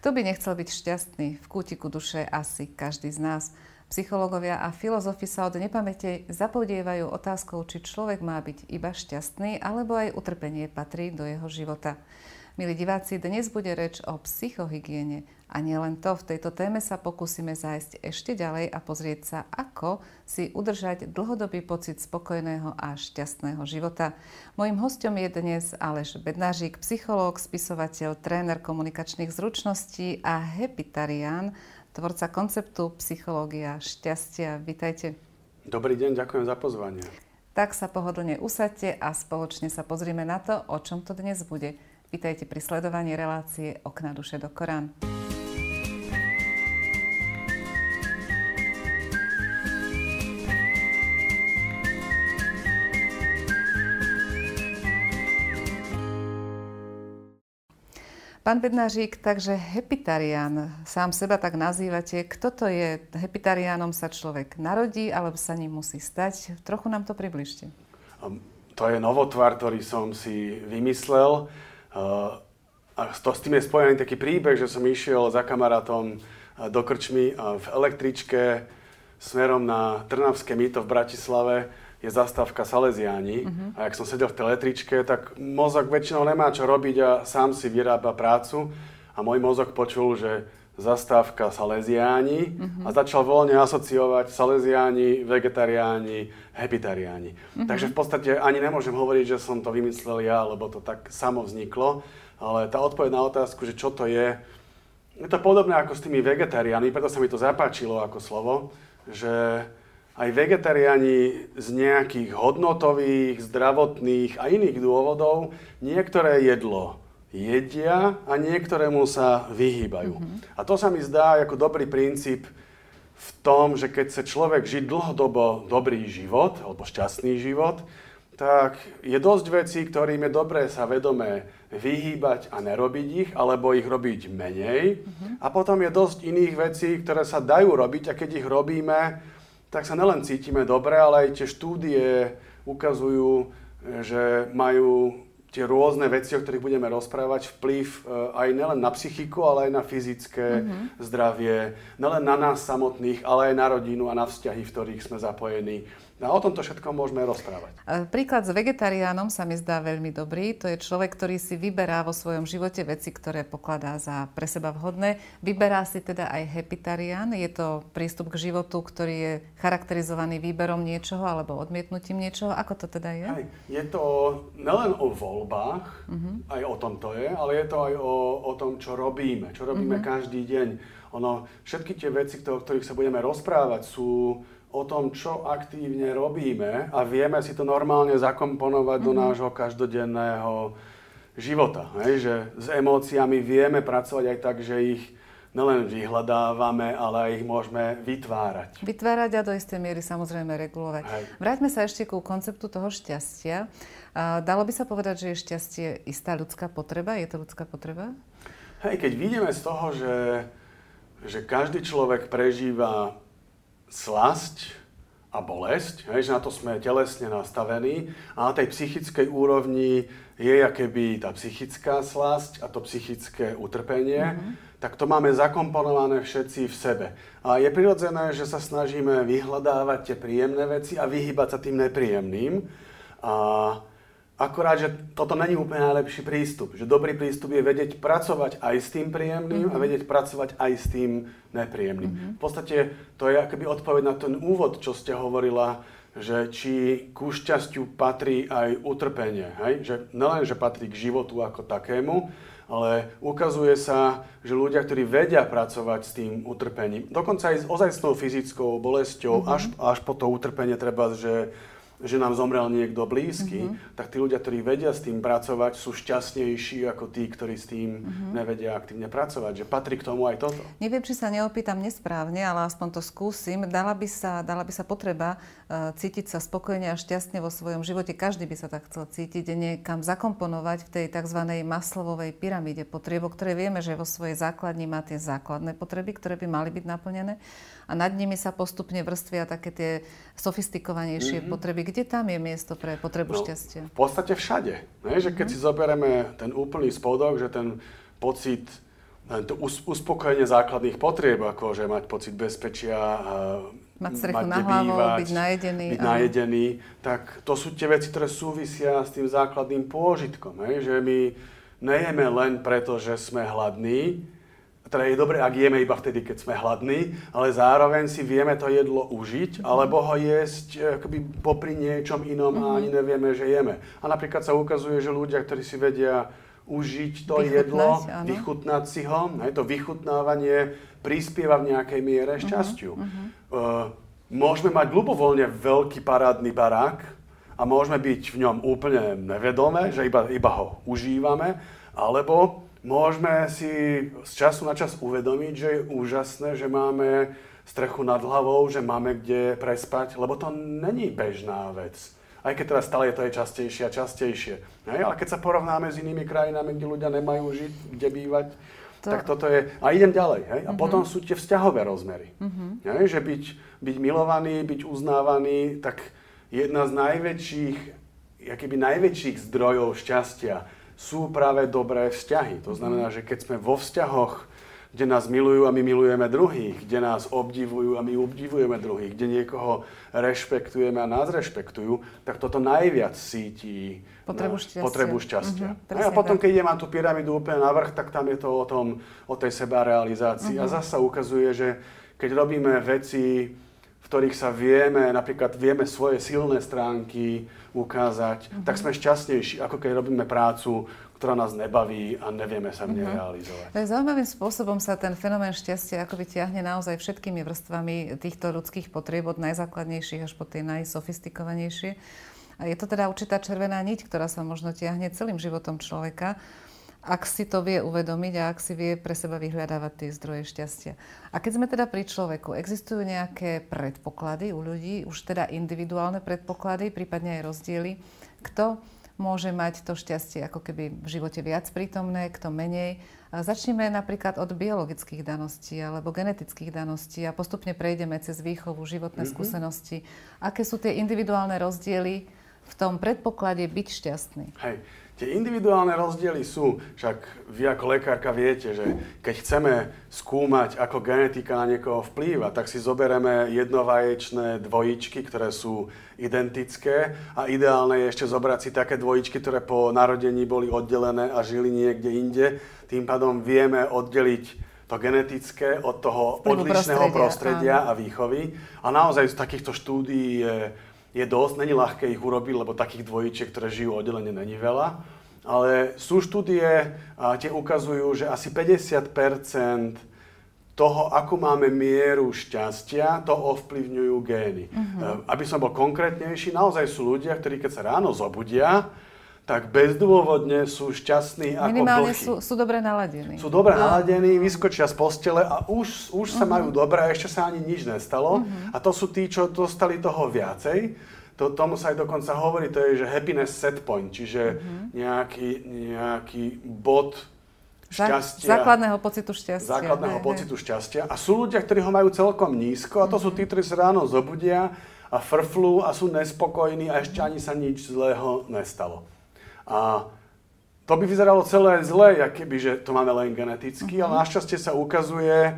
Kto by nechcel byť šťastný? V kútiku duše asi každý z nás. Psychológovia a filozofi sa od nepamäte zapodievajú otázkou, či človek má byť iba šťastný, alebo aj utrpenie patrí do jeho života. Milí diváci, dnes bude reč o psychohygiene, a nielen to, v tejto téme sa pokúsime zájsť ešte ďalej a pozrieť sa, ako si udržať dlhodobý pocit spokojného a šťastného života. Mojím hostom je dnes Aleš Bednážik, psychológ, spisovateľ, tréner komunikačných zručností a hepitarián, tvorca konceptu Psychológia šťastia. Vítajte. Dobrý deň, ďakujem za pozvanie. Tak sa pohodlne usadte a spoločne sa pozrieme na to, o čom to dnes bude. Vítajte pri sledovaní relácie Okna duše do Korán. Pán Bednážik, takže hepitarián, sám seba tak nazývate. Kto to je? Hepitariánom sa človek narodí, alebo sa ním musí stať? Trochu nám to približte. To je novotvar, ktorý som si vymyslel. A to, s tým je spojený taký príbeh, že som išiel za kamarátom do krčmy v električke smerom na Trnavské mýto v Bratislave je zastávka Salesiáni. Uh-huh. A ak som sedel v tej letričke, tak mozog väčšinou nemá čo robiť a sám si vyrába prácu. A môj mozog počul, že zastávka Salesiáni uh-huh. a začal voľne asociovať Salesiáni, vegetariáni, hepitariáni. Uh-huh. Takže v podstate ani nemôžem hovoriť, že som to vymyslel ja, lebo to tak samo vzniklo. Ale tá odpoveď na otázku, že čo to je, je to podobné ako s tými vegetariáni, preto sa mi to zapáčilo ako slovo, že aj vegetariáni z nejakých hodnotových, zdravotných a iných dôvodov niektoré jedlo jedia a niektorému sa vyhýbajú. Mm-hmm. A to sa mi zdá ako dobrý princíp v tom, že keď chce človek žiť dlhodobo dobrý život, alebo šťastný život, tak je dosť vecí, ktorým je dobré sa vedomé vyhýbať a nerobiť ich, alebo ich robiť menej. Mm-hmm. A potom je dosť iných vecí, ktoré sa dajú robiť a keď ich robíme, tak sa nelen cítime dobre, ale aj tie štúdie ukazujú, že majú tie rôzne veci, o ktorých budeme rozprávať, vplyv e, aj nielen na psychiku, ale aj na fyzické mm-hmm. zdravie, nielen na nás samotných, ale aj na rodinu a na vzťahy, v ktorých sme zapojení. No a o tomto všetkom môžeme rozprávať. Príklad s vegetariánom sa mi zdá veľmi dobrý. To je človek, ktorý si vyberá vo svojom živote veci, ktoré pokladá za pre seba vhodné. Vyberá si teda aj hepitarián. Je to prístup k životu, ktorý je charakterizovaný výberom niečoho alebo odmietnutím niečoho. Ako to teda je? Aj, je to nelen o voľbách, uh-huh. aj o tom to je, ale je to aj o, o tom, čo robíme. Čo robíme uh-huh. každý deň. Ono, všetky tie veci, o ktorých sa budeme rozprávať, sú o tom, čo aktívne robíme a vieme si to normálne zakomponovať mm-hmm. do mhm. nášho každodenného života. Hej? Že s emóciami vieme pracovať aj tak, že ich nelen vyhľadávame, ale aj ich môžeme vytvárať. Vytvárať a do istej miery samozrejme regulovať. Hej. Vráťme sa ešte ku konceptu toho šťastia. Dalo by sa povedať, že je šťastie istá ľudská potreba? Je to ľudská potreba? Hej, keď vidíme z toho, že, že každý človek prežíva slasť a bolesť, hej, že na to sme telesne nastavení a na tej psychickej úrovni je keby tá psychická slasť a to psychické utrpenie, mm-hmm. tak to máme zakomponované všetci v sebe. A je prirodzené, že sa snažíme vyhľadávať tie príjemné veci a vyhybať sa tým nepríjemným. A Akorát, že toto není úplne najlepší prístup. Že dobrý prístup je vedieť pracovať aj s tým príjemným mm-hmm. a mhm. vedieť pracovať aj s tým nepríjemným. Mm-hmm. V podstate to je akoby odpoveď na ten úvod, čo ste hovorila, že či ku šťastiu patrí aj utrpenie. Hej? Že nelen, že patrí k životu ako takému, ale ukazuje sa, že ľudia, ktorí vedia pracovať s tým utrpením, dokonca aj s ozajstnou fyzickou bolesťou, mm-hmm. až, až po to utrpenie treba, že že nám zomrel niekto blízky, mm-hmm. tak tí ľudia, ktorí vedia s tým pracovať, sú šťastnejší ako tí, ktorí s tým mm-hmm. nevedia aktívne pracovať. Že patrí k tomu aj toto. Neviem, či sa neopýtam nesprávne, ale aspoň to skúsim. Dala by sa, dala by sa potreba uh, cítiť sa spokojne a šťastne vo svojom živote. Každý by sa tak chcel cítiť, niekam zakomponovať v tej tzv. maslovej pyramíde potrieb, ktoré vieme, že vo svojej základni má tie základné potreby, ktoré by mali byť naplnené a nad nimi sa postupne vrstvia také tie sofistikovanejšie mm-hmm. potreby. Kde tam je miesto pre potrebu no, šťastia? V podstate všade. Ne? Že keď mm-hmm. si zoberieme ten úplný spodok, že ten pocit to uspokojenie základných potrieb, ako že mať pocit bezpečia, mať strechu mať na hlavu, byť najedený. Byť najedený, tak to sú tie veci, ktoré súvisia s tým základným pôžitkom. Hej? Že my nejeme len preto, že sme hladní, teda je dobré, ak jeme iba vtedy, keď sme hladní, ale zároveň si vieme to jedlo užiť, alebo ho jesť e, akoby popri niečom inom mm-hmm. a ani nevieme, že jeme. A napríklad sa ukazuje, že ľudia, ktorí si vedia užiť to vychutnať, jedlo, áno. vychutnať si ho, aj to vychutnávanie prispieva v nejakej miere mhm, šťastiu. Uh-huh. Uh, môžeme mať ľubovoľne veľký parádny barák a môžeme byť v ňom úplne nevedomé, že iba, iba ho užívame, alebo môžeme si z času na čas uvedomiť, že je úžasné, že máme strechu nad hlavou, že máme kde prespať, lebo to není bežná vec. Aj keď teraz stále to je častejšie a častejšie. Hej? Ale keď sa porovnáme s inými krajinami, kde ľudia nemajú žiť, kde bývať, to... tak toto je... A idem ďalej. Hej? A uh-huh. potom sú tie vzťahové rozmery. Uh-huh. Hej? Že byť, byť milovaný, byť uznávaný, tak jedna z najväčších, akýby najväčších zdrojov šťastia sú práve dobré vzťahy. To znamená, že keď sme vo vzťahoch, kde nás milujú a my milujeme druhých, kde nás obdivujú a my obdivujeme druhých, kde niekoho rešpektujeme a nás rešpektujú, tak toto najviac cíti potrebu šťastia. Potrebu šťastia. Uh-huh, a potom, tak. keď idem na tú pyramídu úplne na vrch, tak tam je to o, tom, o tej sebarealizácii. Uh-huh. A zase ukazuje, že keď robíme veci, v ktorých sa vieme, napríklad vieme svoje silné stránky, ukázať, uh-huh. tak sme šťastnejší, ako keď robíme prácu, ktorá nás nebaví a nevieme sa v nej uh-huh. realizovať. Zaujímavým spôsobom sa ten fenomén šťastia ako vyťahne naozaj všetkými vrstvami týchto ľudských potrieb, od najzákladnejších až po tie najsofistikovanejšie. A je to teda určitá červená niť, ktorá sa možno tiahne celým životom človeka ak si to vie uvedomiť a ak si vie pre seba vyhľadávať tie zdroje šťastia. A keď sme teda pri človeku, existujú nejaké predpoklady u ľudí, už teda individuálne predpoklady, prípadne aj rozdiely, kto môže mať to šťastie ako keby v živote viac prítomné, kto menej. Začneme napríklad od biologických daností alebo genetických daností a postupne prejdeme cez výchovu, životné mm-hmm. skúsenosti. Aké sú tie individuálne rozdiely v tom predpoklade byť šťastný? Hej. Tie individuálne rozdiely sú, však vy ako lekárka viete, že keď chceme skúmať, ako genetika na niekoho vplýva, tak si zoberieme jednovaječné dvojičky, ktoré sú identické a ideálne je ešte zobrať si také dvojičky, ktoré po narodení boli oddelené a žili niekde inde. Tým pádom vieme oddeliť to genetické od toho odlišného prostredia, prostredia a výchovy. A naozaj z takýchto štúdií je je dosť, není ľahké ich urobiť, lebo takých dvojičiek, ktoré žijú oddelenie, není veľa. Ale sú štúdie, a tie ukazujú, že asi 50% toho, ako máme mieru šťastia, to ovplyvňujú gény. Uh-huh. Aby som bol konkrétnejší, naozaj sú ľudia, ktorí keď sa ráno zobudia, tak bezdôvodne sú šťastní ako Minimálne sú, sú dobre naladení. Sú dobre no. naladení, vyskočia z postele a už, už uh-huh. sa mhm. majú dobre a ešte sa ani nič nestalo. Uh-huh. A to sú tí, čo dostali toho viacej. To, tomu sa aj dokonca hovorí, to je, že happiness set point, čiže uh-huh. nejaký, nejaký bod šťastia. Základného pocitu šťastia. Základného hej, pocitu hej. šťastia. A sú ľudia, ktorí ho majú celkom nízko a to uh-huh. sú tí, ktorí sa ráno zobudia a frflú a sú nespokojní a ešte ani sa nič zlého nestalo. A to by vyzeralo celé zle, keby, že to máme len geneticky, uh-huh. ale našťastie sa ukazuje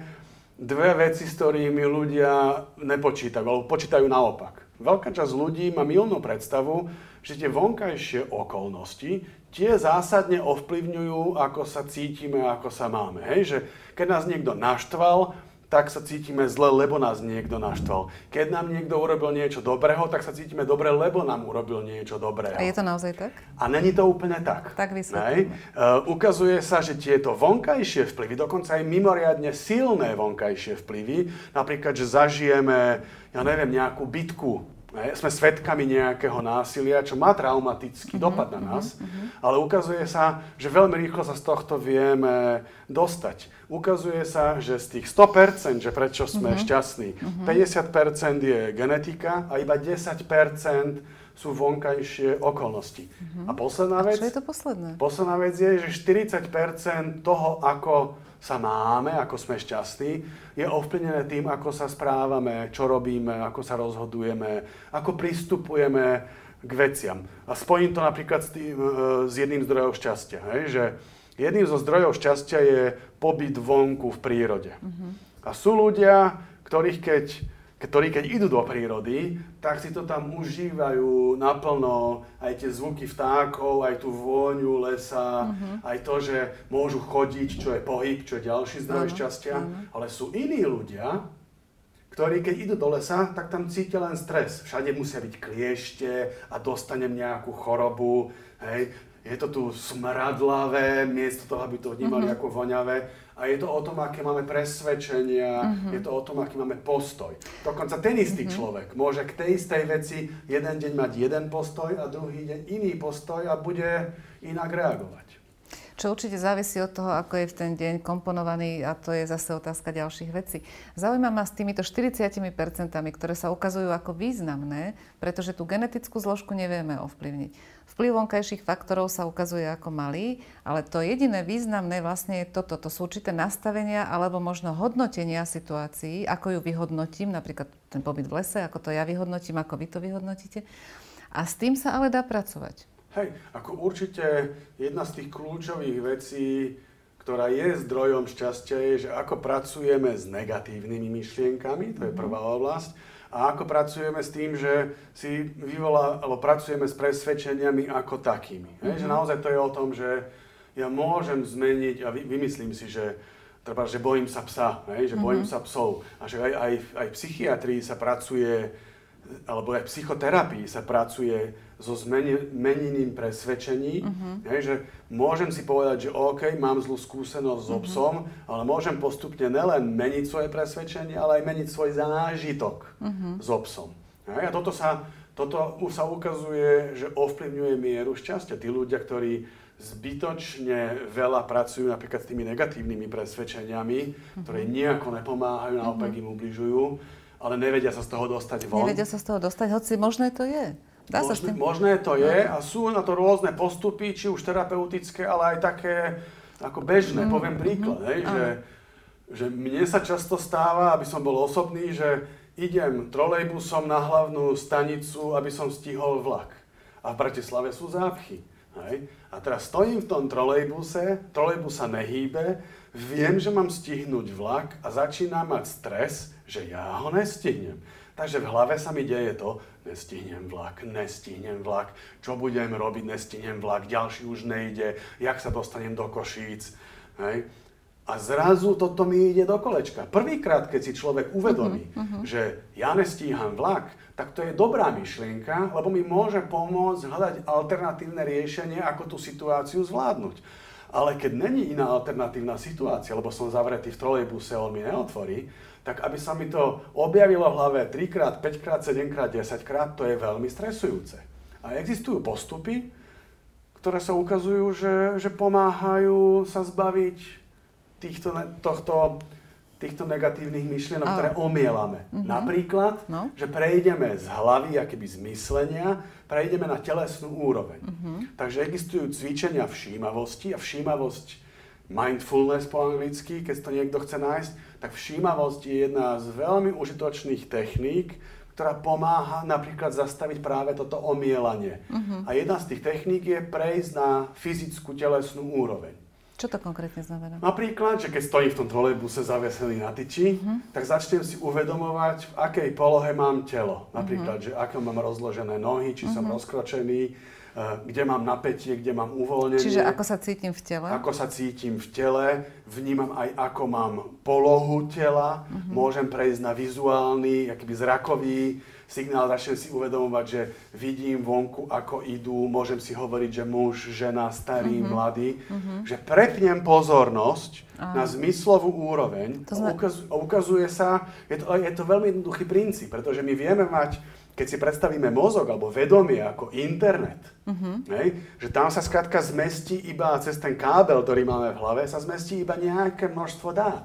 dve veci, s ktorými ľudia nepočítajú, alebo počítajú naopak. Veľká časť ľudí má milnú predstavu, že tie vonkajšie okolnosti tie zásadne ovplyvňujú, ako sa cítime, ako sa máme. Hej? Že keď nás niekto naštval, tak sa cítime zle, lebo nás niekto naštval. Keď nám niekto urobil niečo dobrého, tak sa cítime dobre, lebo nám urobil niečo dobrého. A je to naozaj tak? A není to úplne tak. Tak vysvetlíme. Uh, ukazuje sa, že tieto vonkajšie vplyvy, dokonca aj mimoriadne silné vonkajšie vplyvy, napríklad, že zažijeme, ja neviem, nejakú bitku sme svedkami nejakého násilia, čo má traumatický uh-huh, dopad na nás, uh-huh. ale ukazuje sa, že veľmi rýchlo sa z tohto vieme dostať. Ukazuje sa, že z tých 100%, že prečo sme uh-huh. šťastní, uh-huh. 50% je genetika a iba 10% sú vonkajšie okolnosti. Uh-huh. A posledná a vec... čo je to posledné? Posledná vec je, že 40% toho, ako sa máme, ako sme šťastní, je ovplyvnené tým, ako sa správame, čo robíme, ako sa rozhodujeme, ako pristupujeme k veciam. A spojím to napríklad s, tým, e, s jedným zdrojom šťastia. Hej? Že jedným zo zdrojov šťastia je pobyt vonku v prírode. Uh-huh. A sú ľudia, ktorých keď ktorí keď idú do prírody, tak si to tam užívajú naplno, aj tie zvuky vtákov, aj tú vôňu lesa, uh-huh. aj to, že môžu chodiť, čo je pohyb, čo je ďalší zdroj uh-huh. šťastia. Uh-huh. Ale sú iní ľudia, ktorí keď idú do lesa, tak tam cítia len stres. Všade musia byť kliešte a dostanem nejakú chorobu. Hej. Je to tu smradlavé, miesto toho, aby to vnímali uh-huh. ako voňavé a je to o tom, aké máme presvedčenia, uh-huh. je to o tom, aký máme postoj. Dokonca ten istý uh-huh. človek môže k tej istej veci jeden deň mať jeden postoj a druhý deň iný postoj a bude inak reagovať. Čo určite závisí od toho, ako je v ten deň komponovaný a to je zase otázka ďalších vecí. Zaujíma ma s týmito 40%, ktoré sa ukazujú ako významné, pretože tú genetickú zložku nevieme ovplyvniť. Vplyv vonkajších faktorov sa ukazuje ako malý, ale to jediné významné vlastne je toto. To sú určité nastavenia alebo možno hodnotenia situácií, ako ju vyhodnotím, napríklad ten pobyt v lese, ako to ja vyhodnotím, ako vy to vyhodnotíte. A s tým sa ale dá pracovať. Hej, ako určite jedna z tých kľúčových vecí, ktorá je zdrojom šťastia, je, že ako pracujeme s negatívnymi myšlienkami, to je mhm. prvá oblasť, a ako pracujeme s tým, že si vyvolá, alebo pracujeme s presvedčeniami ako takými. Mm-hmm. Hej, že mhm. naozaj to je o tom, že ja môžem zmeniť a vy, vymyslím si, že treba, že bojím sa psa, hej, že bojím mm-hmm. sa psov. A že aj, aj, aj v psychiatrii sa pracuje alebo aj v psychoterapii sa pracuje so zmeneným presvedčení, uh-huh. hej, že môžem si povedať, že OK, mám zlú skúsenosť so mhm. psom, uh-huh. ale môžem postupne nelen meniť svoje presvedčenie, ale aj meniť svoj zážitok uh-huh. so psom. Hej, a toto sa, toto sa ukazuje, že ovplyvňuje mieru šťastia. Tí ľudia, ktorí zbytočne veľa pracujú napríklad s tými negatívnymi presvedčeniami, uh-huh. ktoré nejako nepomáhajú, naopak im ubližujú, ale nevedia sa z toho dostať von. Nevedia sa z toho dostať, hoci možné to je. Dá možné, sa s tým... možné to je a sú na to rôzne postupy, či už terapeutické, ale aj také ako bežné. Mm, Poviem príklad, mm, hej, že, že mne sa často stáva, aby som bol osobný, že idem trolejbusom na hlavnú stanicu, aby som stihol vlak. A v Bratislave sú zápchy. Hej? A teraz stojím v tom trolejbuse, trolejbus sa nehýbe, viem, že mám stihnúť vlak a začínam mať stres, že ja ho nestihnem. Takže v hlave sa mi deje to, nestihnem vlak, nestihnem vlak, čo budem robiť, nestihnem vlak, ďalší už nejde, jak sa dostanem do Košíc. Hej? A zrazu toto mi ide do kolečka. Prvýkrát, keď si človek uvedomí, uh-huh, uh-huh. že ja nestíham vlak, tak to je dobrá myšlienka, lebo mi môže pomôcť hľadať alternatívne riešenie, ako tú situáciu zvládnuť. Ale keď není iná alternatívna situácia, lebo som zavretý v trolejbuse, on mi neotvorí, tak aby sa mi to objavilo v hlave 3 krát, 5 krát, 7 krát, 10 krát, to je veľmi stresujúce. A existujú postupy, ktoré sa ukazujú, že, že pomáhajú sa zbaviť týchto, tohto, týchto negatívnych myšlienok, oh. ktoré omielame. Mm-hmm. Napríklad, no? že prejdeme z hlavy, akéby z myslenia, prejdeme na telesnú úroveň. Mm-hmm. Takže existujú cvičenia všímavosti a všímavosť mindfulness po anglicky, keď to niekto chce nájsť, tak všímavosť je jedna z veľmi užitočných techník, ktorá pomáha napríklad zastaviť práve toto omielanie. Uh-huh. A jedna z tých techník je prejsť na fyzickú telesnú úroveň. Čo to konkrétne znamená? Napríklad, že keď stojím v tom trolejbuse zavesený na tyči, uh-huh. tak začnem si uvedomovať, v akej polohe mám telo. Napríklad, uh-huh. že ako mám rozložené nohy, či uh-huh. som rozkročený, Eh, kde mám napätie, kde mám uvoľnenie. Čiže ako sa cítim v tele? Ako sa cítim v tele, vnímam aj ako mám polohu tela, uh-huh. môžem prejsť na vizuálny, akýby zrakový signál, začnem si uvedomovať, že vidím vonku, ako idú, môžem si hovoriť, že muž, žena, starý, uh-huh. mladý, uh-huh. že prepnem pozornosť uh-huh. na zmyslovú úroveň. To sme... ukazuje, ukazuje sa, je to, je to veľmi jednoduchý princíp, pretože my vieme mať keď si predstavíme mozog alebo vedomie ako internet, uh-huh. hej, že tam sa skrátka zmestí iba cez ten kábel, ktorý máme v hlave, sa zmestí iba nejaké množstvo dát.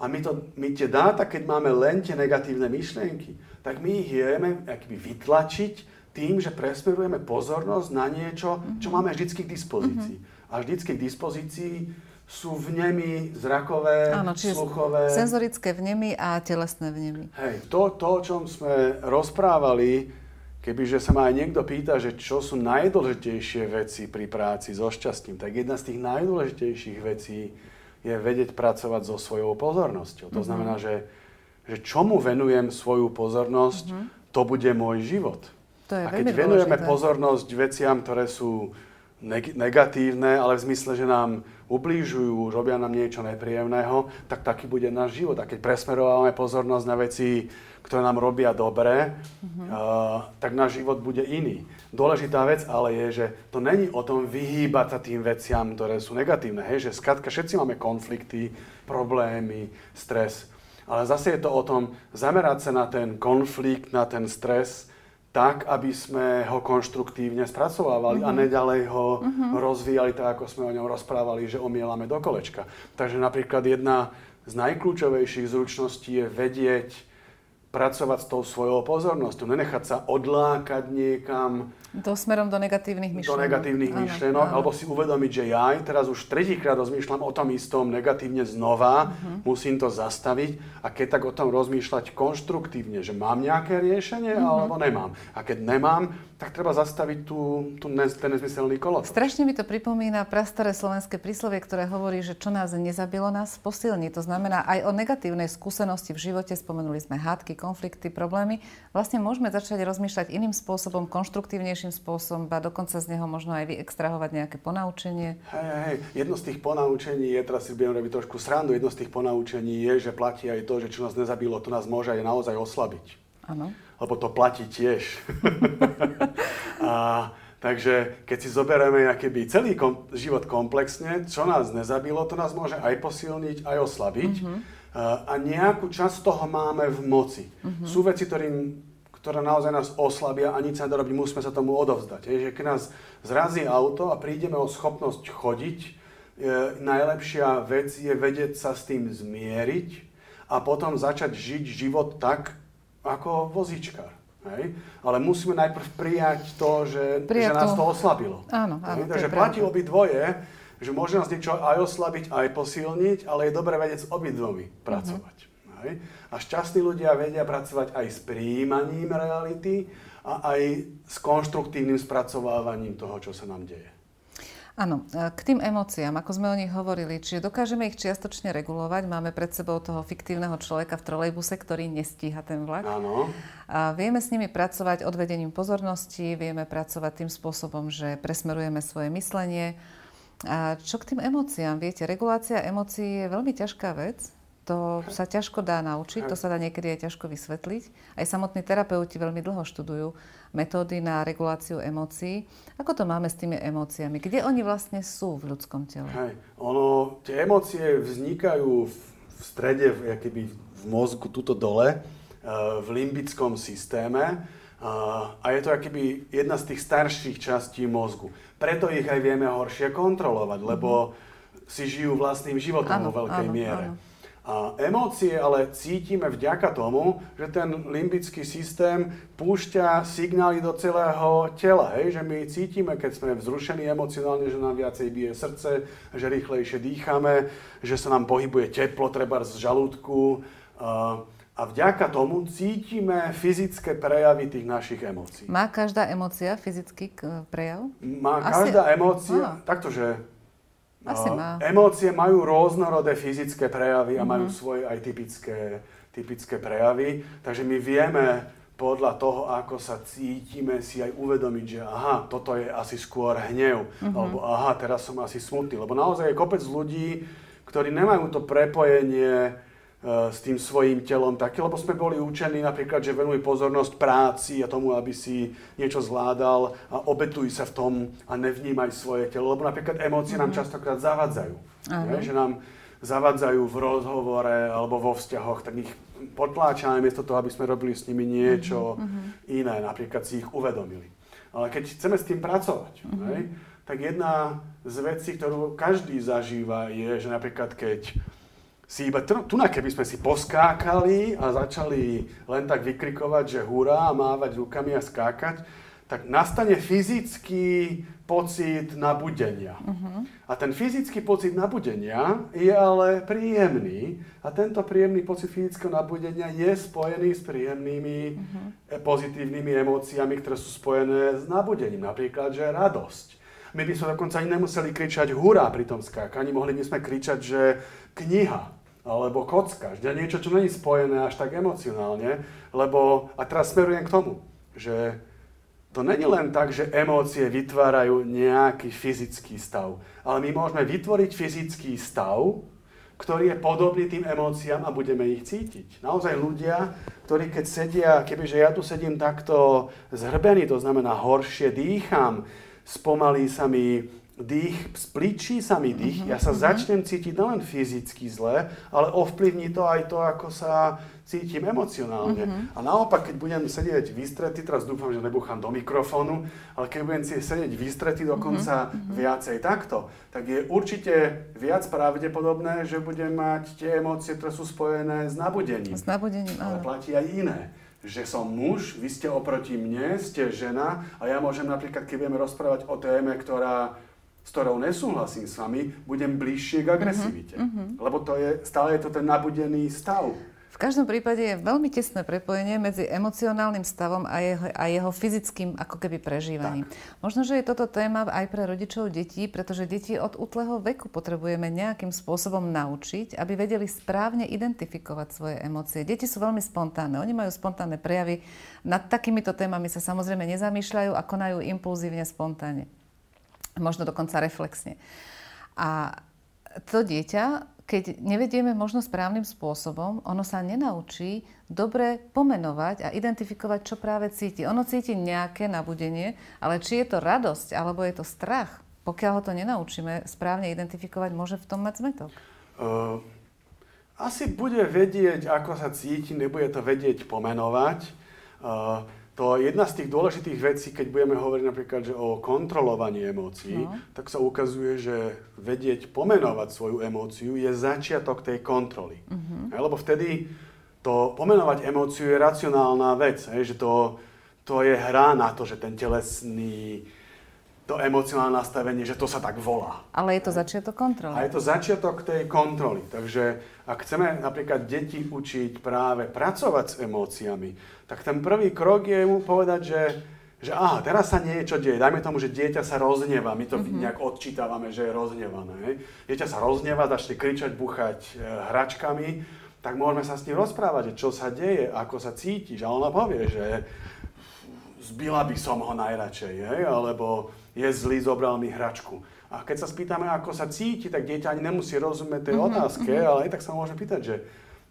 A my, to, my tie dáta, keď máme len tie negatívne myšlienky, tak my ich vieme akby vytlačiť tým, že presmerujeme pozornosť na niečo, čo mhm. máme vždy k dispozícii. Uh-huh. A vždycky k dispozícii sú vnemy zrakové, Áno, sluchové. Senzorické vnemy a telesné vnemy. Hej, to, to, o čom sme rozprávali, kebyže sa ma aj niekto pýta, že čo sú najdôležitejšie veci pri práci so šťastím, tak jedna z tých najdôležitejších vecí je vedieť pracovať so svojou pozornosťou. To mm-hmm. znamená, že, že čomu venujem svoju pozornosť, mm-hmm. to bude môj život. To je A keď venujeme dôležité. pozornosť veciam, ktoré sú negatívne, ale v zmysle, že nám ublížujú, robia nám niečo nepríjemného, tak taký bude náš život. A keď presmerovávame pozornosť na veci, ktoré nám robia dobre, mm-hmm. uh, tak náš život bude iný. Dôležitá vec ale je, že to není o tom vyhýbať sa tým veciam, ktoré sú negatívne. Hej? Že skrátka všetci máme konflikty, problémy, stres. Ale zase je to o tom zamerať sa na ten konflikt, na ten stres, tak, aby sme ho konštruktívne spracovávali mm-hmm. a mhm. neďalej ho mm-hmm. rozvíjali tak, ako sme o ňom rozprávali, že omielame do kolečka. Takže napríklad jedna z najkľúčovejších zručností je vedieť pracovať s tou svojou pozornosťou, nenechať sa odlákať niekam. To smerom do negatívnych myšlenok. Do negatívnych áno, myšlenok, áno. alebo si uvedomiť, že ja aj teraz už tretíkrát rozmýšľam o tom istom negatívne znova, uh-huh. musím to zastaviť a keď tak o tom rozmýšľať konštruktívne, že mám nejaké riešenie uh-huh. alebo nemám. A keď nemám, tak treba zastaviť tú, tú ne, ten nezmyselný kolo. Strašne mi to pripomína prastaré slovenské príslovie, ktoré hovorí, že čo nás nezabilo, nás posilní. To znamená, aj o negatívnej skúsenosti v živote, spomenuli sme hádky, konflikty, problémy, vlastne môžeme začať rozmýšľať iným spôsobom, konštruktívnejším spôsobom, a dokonca z neho možno aj vyextrahovať nejaké ponaučenie. Hej, hej, jedno z tých ponaučení je, teraz si budem robiť trošku srandu, jedno z tých ponaučení je, že platí aj to, že čo nás nezabilo, to nás môže aj naozaj oslabiť. Áno lebo to platí tiež. a, takže keď si zoberieme by celý kom, život komplexne, čo nás nezabilo, to nás môže aj posilniť, aj oslabiť. Mm-hmm. A, a nejakú časť toho máme v moci. Mm-hmm. Sú veci, ktorým, ktoré naozaj nás oslabia a nič sa nedorobí, musíme sa tomu odovzdať. Je, že keď nás zrazí auto a prídeme o schopnosť chodiť, je, najlepšia vec je vedieť sa s tým zmieriť a potom začať žiť život tak, ako vozíčkar. Hej? Ale musíme najprv prijať to, že, prijať že nás to oslabilo. Áno, áno? Takže platí obi dvoje, že môže nás niečo aj oslabiť, aj posilniť, ale je dobré vedieť s obidvomi pracovať. Uh-huh. Hej? A šťastní ľudia vedia pracovať aj s príjmaním reality a aj s konštruktívnym spracovávaním toho, čo sa nám deje. Áno, e, k tým emóciám, ako sme o nich hovorili, čiže dokážeme ich čiastočne regulovať. Máme pred sebou toho fiktívneho človeka v trolejbuse, ktorý nestíha ten vlak. Áno. A vieme s nimi pracovať odvedením pozornosti, vieme pracovať tým spôsobom, že presmerujeme svoje myslenie. A čo k tým emóciám? Viete, regulácia emócií je veľmi ťažká vec. To sa ťažko dá naučiť, to sa dá niekedy aj ťažko vysvetliť. Aj samotní terapeuti veľmi dlho študujú metódy na reguláciu emócií. Ako to máme s tými emóciami? Kde oni vlastne sú v ľudskom tele? Hej. Ono, tie emócie vznikajú v, v strede, v, keby v mozgu, tuto dole, eh, v limbickom systéme. A je to akýby jedna z tých starších častí mozgu. Preto ich aj vieme horšie kontrolovať, lebo mm-hmm. si žijú vlastným životom vo veľkej áno, miere. Áno. A emócie ale cítime vďaka tomu, že ten limbický systém púšťa signály do celého tela. Hej? Že my cítime, keď sme vzrušení emocionálne, že nám viacej bije srdce, že rýchlejšie dýchame, že sa nám pohybuje teplo, treba z žalúdku. A vďaka tomu cítime fyzické prejavy tých našich emócií. Má každá emócia fyzický prejav? Má Asi... každá emócia, takto, že asi má. Emócie majú rôznorodé fyzické prejavy a majú svoje aj typické, typické prejavy. Takže my vieme podľa toho, ako sa cítime, si aj uvedomiť, že aha, toto je asi skôr hnev, mm-hmm. alebo aha, teraz som asi smutný. Lebo naozaj je kopec ľudí, ktorí nemajú to prepojenie s tým svojím telom také, lebo sme boli učení napríklad, že venuj pozornosť práci a tomu, aby si niečo zvládal a obetuj sa v tom a nevnímaj svoje telo, lebo napríklad emócie mm-hmm. nám mhm. častokrát zavadzajú. Uh-huh. že nám zavadzajú v rozhovore alebo vo vzťahoch, tak ich potláčame miesto toho, aby sme robili s nimi niečo uh-huh. iné, napríklad si ich uvedomili. Ale keď chceme s tým pracovať, hej, tak jedna z vecí, ktorú každý zažíva, je, že napríklad keď si iba tu, na keby sme si poskákali a začali len tak vykrikovať, že hurá a mávať rukami a skákať, tak nastane fyzický pocit nabudenia. Uh-huh. A ten fyzický pocit nabudenia je ale príjemný a tento príjemný pocit fyzického nabudenia je spojený s príjemnými uh-huh. pozitívnymi emóciami, ktoré sú spojené s nabudením. Napríklad, že radosť. My by sme dokonca ani nemuseli kričať hurá pri tom skákaní, mohli by sme kričať, že kniha alebo kocka, že niečo, čo není spojené až tak emocionálne, lebo, a teraz smerujem k tomu, že to není len tak, že emócie vytvárajú nejaký fyzický stav, ale my môžeme vytvoriť fyzický stav, ktorý je podobný tým emóciám a budeme ich cítiť. Naozaj ľudia, ktorí keď sedia, kebyže ja tu sedím takto zhrbený, to znamená horšie dýcham, spomalí sa mi dých, spličí sa mi dých, uh-huh, ja sa uh-huh. začnem cítiť nielen fyzicky zle, ale ovplyvní to aj to, ako sa cítim emocionálne. Uh-huh. A naopak, keď budem sedieť vystretý, teraz dúfam, že nebuchám do mikrofónu, ale keď budem sedieť vystretý dokonca uh-huh. viacej takto, tak je určite viac pravdepodobné, že budem mať tie emócie, ktoré sú spojené s nabudením. S nabudením, Ale platí aj iné že som muž, vy ste oproti mne, ste žena a ja môžem napríklad, keď budeme rozprávať o téme, ktorá s ktorou nesúhlasím s vami, budem bližšie k agresivite. Uh-huh. Lebo to je, stále je to ten nabudený stav. V každom prípade je veľmi tesné prepojenie medzi emocionálnym stavom a jeho, a jeho fyzickým ako keby prežívaním. Tak. Možno, že je toto téma aj pre rodičov detí, pretože deti od útleho veku potrebujeme nejakým spôsobom naučiť, aby vedeli správne identifikovať svoje emócie. Deti sú veľmi spontánne, oni majú spontánne prejavy. Nad takýmito témami sa samozrejme nezamýšľajú a konajú impulzívne, spontánne možno dokonca reflexne. A to dieťa, keď nevedieme možno správnym spôsobom, ono sa nenaučí dobre pomenovať a identifikovať, čo práve cíti. Ono cíti nejaké nabudenie, ale či je to radosť alebo je to strach, pokiaľ ho to nenaučíme správne identifikovať, môže v tom mať zmetok? Uh, asi bude vedieť, ako sa cíti, nebude to vedieť pomenovať. Uh, to jedna z tých dôležitých vecí, keď budeme hovoriť napríklad že o kontrolovaní emócií, no. tak sa ukazuje, že vedieť pomenovať svoju emóciu je začiatok tej kontroly. Uh-huh. Lebo vtedy to pomenovať emóciu je racionálna vec, hej, že to, to je hra na to, že ten telesný to emocionálne nastavenie, že to sa tak volá. Ale je to začiatok kontroly. A je to začiatok tej kontroly. Takže ak chceme napríklad deti učiť práve pracovať s emóciami, tak ten prvý krok je mu povedať, že, že aha, teraz sa niečo deje. Dajme tomu, že dieťa sa rozneva. My to mm-hmm. nejak odčítavame, že je roznevané. Dieťa sa rozneva, začne kričať, buchať e, hračkami, tak môžeme sa s ním rozprávať, že čo sa deje, ako sa cítiš. A ona povie, že zbila by som ho najradšej, hej? alebo je zlý, zobral mi hračku. A keď sa spýtame, ako sa cíti, tak dieťa ani nemusí rozumieť tej mm-hmm. otázke, mm-hmm. ale aj tak sa môže pýtať, že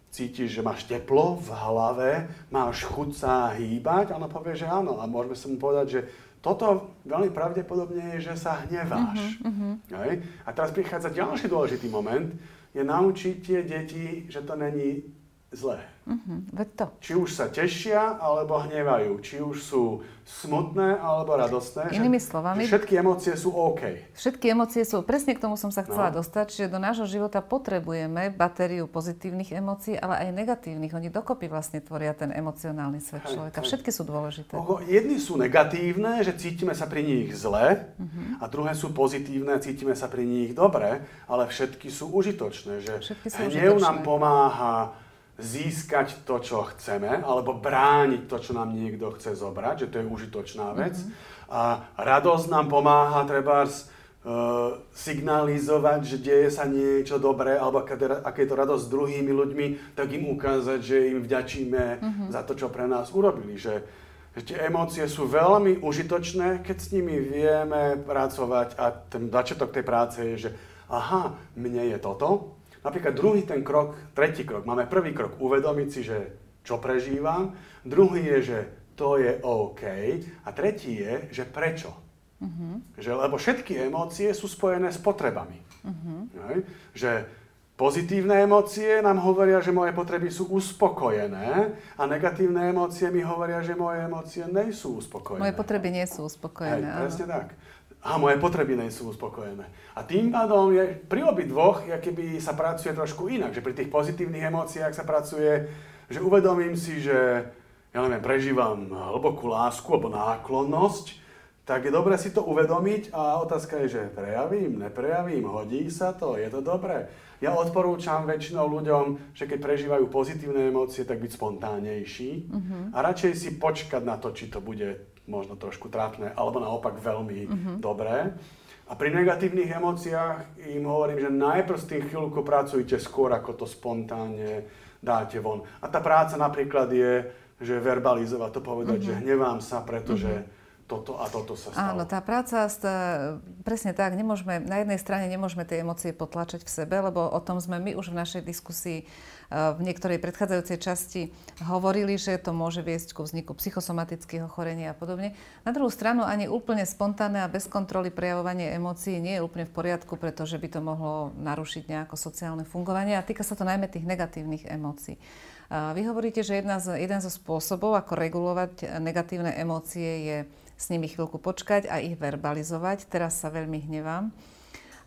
cítiš, že máš teplo v hlave, máš chuť sa hýbať, a ona povie, že áno. A môžeme sa mu povedať, že toto veľmi pravdepodobne je, že sa hneváš. Mm-hmm. Hej? A teraz prichádza ďalší dôležitý moment, je naučiť tie deti, že to není zlé. Uh-huh. Či už sa tešia, alebo hnevajú. Či už sú smutné, alebo radostné. Inými že, slovami... Že všetky emócie sú OK. Všetky emócie sú... Presne k tomu som sa chcela no. dostať, že do nášho života potrebujeme batériu pozitívnych emócií, ale aj negatívnych. Oni dokopy vlastne tvoria ten emocionálny svet človeka. Hej. Všetky sú dôležité. Oho, jedni sú negatívne, že cítime sa pri nich zle, uh-huh. a druhé sú pozitívne, cítime sa pri nich dobre, ale všetky sú užitočné. Že všetky sú hnev užitočné. nám pomáha získať to, čo chceme, alebo brániť to, čo nám niekto chce zobrať, že to je užitočná vec. Mm-hmm. A radosť nám pomáha treba uh, signalizovať, že deje sa niečo dobré, alebo aké je to radosť s druhými ľuďmi, tak im ukázať, že im vďačíme mm-hmm. za to, čo pre nás urobili. Že, že tie emócie sú veľmi užitočné, keď s nimi vieme pracovať a ten začiatok tej práce je, že aha, mne je toto, Napríklad druhý ten krok, tretí krok, máme prvý krok uvedomiť si, že čo prežívam, druhý je, že to je OK a tretí je, že prečo. Uh-huh. Že, lebo všetky emócie sú spojené s potrebami. Uh-huh. Že pozitívne emócie nám hovoria, že moje potreby sú uspokojené a negatívne emócie mi hovoria, že moje emócie nie sú uspokojené. Moje potreby nie sú uspokojené. Hej, presne tak a moje potreby nie sú uspokojené. A tým pádom je, pri obi dvoch, keby sa pracuje trošku inak, že pri tých pozitívnych emóciách sa pracuje, že uvedomím si, že ja neviem, prežívam hlbokú lásku alebo náklonnosť, tak je dobré si to uvedomiť a otázka je, že prejavím, neprejavím, hodí sa to, je to dobré. Ja odporúčam väčšinou ľuďom, že keď prežívajú pozitívne emócie, tak byť spontánnejší uh-huh. a radšej si počkať na to, či to bude možno trošku trápne, alebo naopak veľmi uh-huh. dobré. A pri negatívnych emóciách im hovorím, že najprv s tým chvíľku pracujte skôr, ako to spontánne dáte von. A tá práca napríklad je, že verbalizovať to, povedať, uh-huh. že hnevám sa, pretože uh-huh toto a toto sa stalo. Áno, tá práca, presne tak, nemôžeme, na jednej strane nemôžeme tie emócie potlačať v sebe, lebo o tom sme my už v našej diskusii e, v niektorej predchádzajúcej časti hovorili, že to môže viesť ku vzniku psychosomatických ochorení a podobne. Na druhú stranu ani úplne spontánne a bez kontroly prejavovanie emócií nie je úplne v poriadku, pretože by to mohlo narušiť nejako sociálne fungovanie a týka sa to najmä tých negatívnych emócií. Vy hovoríte, že jedna z, jeden zo spôsobov, ako regulovať negatívne emócie, je s nimi chvíľku počkať a ich verbalizovať. Teraz sa veľmi hnevám.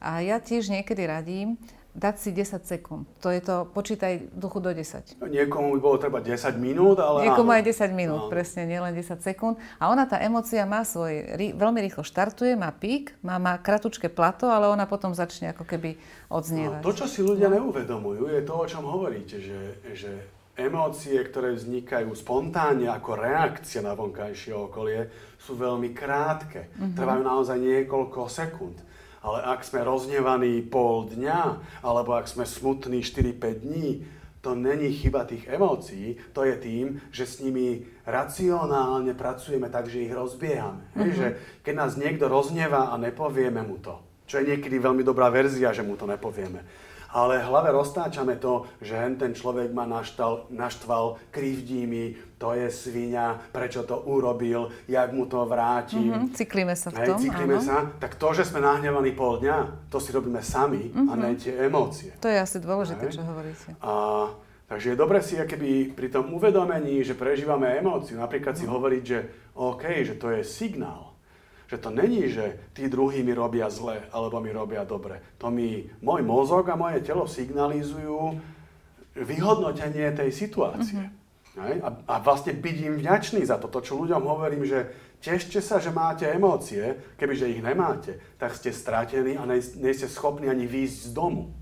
A ja tiež niekedy radím dať si 10 sekúnd. To je to, počítaj duchu do 10. Niekomu by bolo treba 10 minút, ale Niekomu áno. aj 10 minút, áno. presne, nielen 10 sekúnd. A ona, tá emocia má svoj, veľmi rýchlo štartuje, má pík, má, má kratučké plato, ale ona potom začne ako keby odznievať. No, to, čo si ľudia no. neuvedomujú, je to, o čom hovoríte, že, že emócie, ktoré vznikajú spontánne ako reakcia na vonkajšie okolie, sú veľmi krátke. Mm-hmm. Trvajú naozaj niekoľko sekúnd. Ale ak sme roznevaní pol dňa, alebo ak sme smutní 4-5 dní, to není chyba tých emócií, to je tým, že s nimi racionálne pracujeme tak, že ich rozbiehame. Mm-hmm. Hej, že keď nás niekto roznevá a nepovieme mu to, čo je niekedy veľmi dobrá verzia, že mu to nepovieme, ale hlave roztáčame to, že ten človek ma naštal, naštval, krivdí mi, to je svinia, prečo to urobil, jak mu to vrátim. Mm-hmm, cyklíme sa v tom, Hej, cyklíme áno. sa. Tak to, že sme nahnevaní pol dňa, to si robíme sami mm-hmm. a mhm. ne tie emócie. To je asi dôležité, Hej. čo hovoríte. A, takže je dobre si keby pri tom uvedomení, že prežívame emóciu, napríklad si mhm. hovoriť, že OK, že to je signál že to není, že tí druhí mi robia zle alebo mi robia dobre. To mi môj mozog a moje telo signalizujú vyhodnotenie tej situácie. Mm-hmm. A, a vlastne byť im vďačný za to. To, čo ľuďom hovorím, že tešte sa, že máte emócie, kebyže ich nemáte, tak ste stratení a nej, nie ste schopní ani výjsť z domu.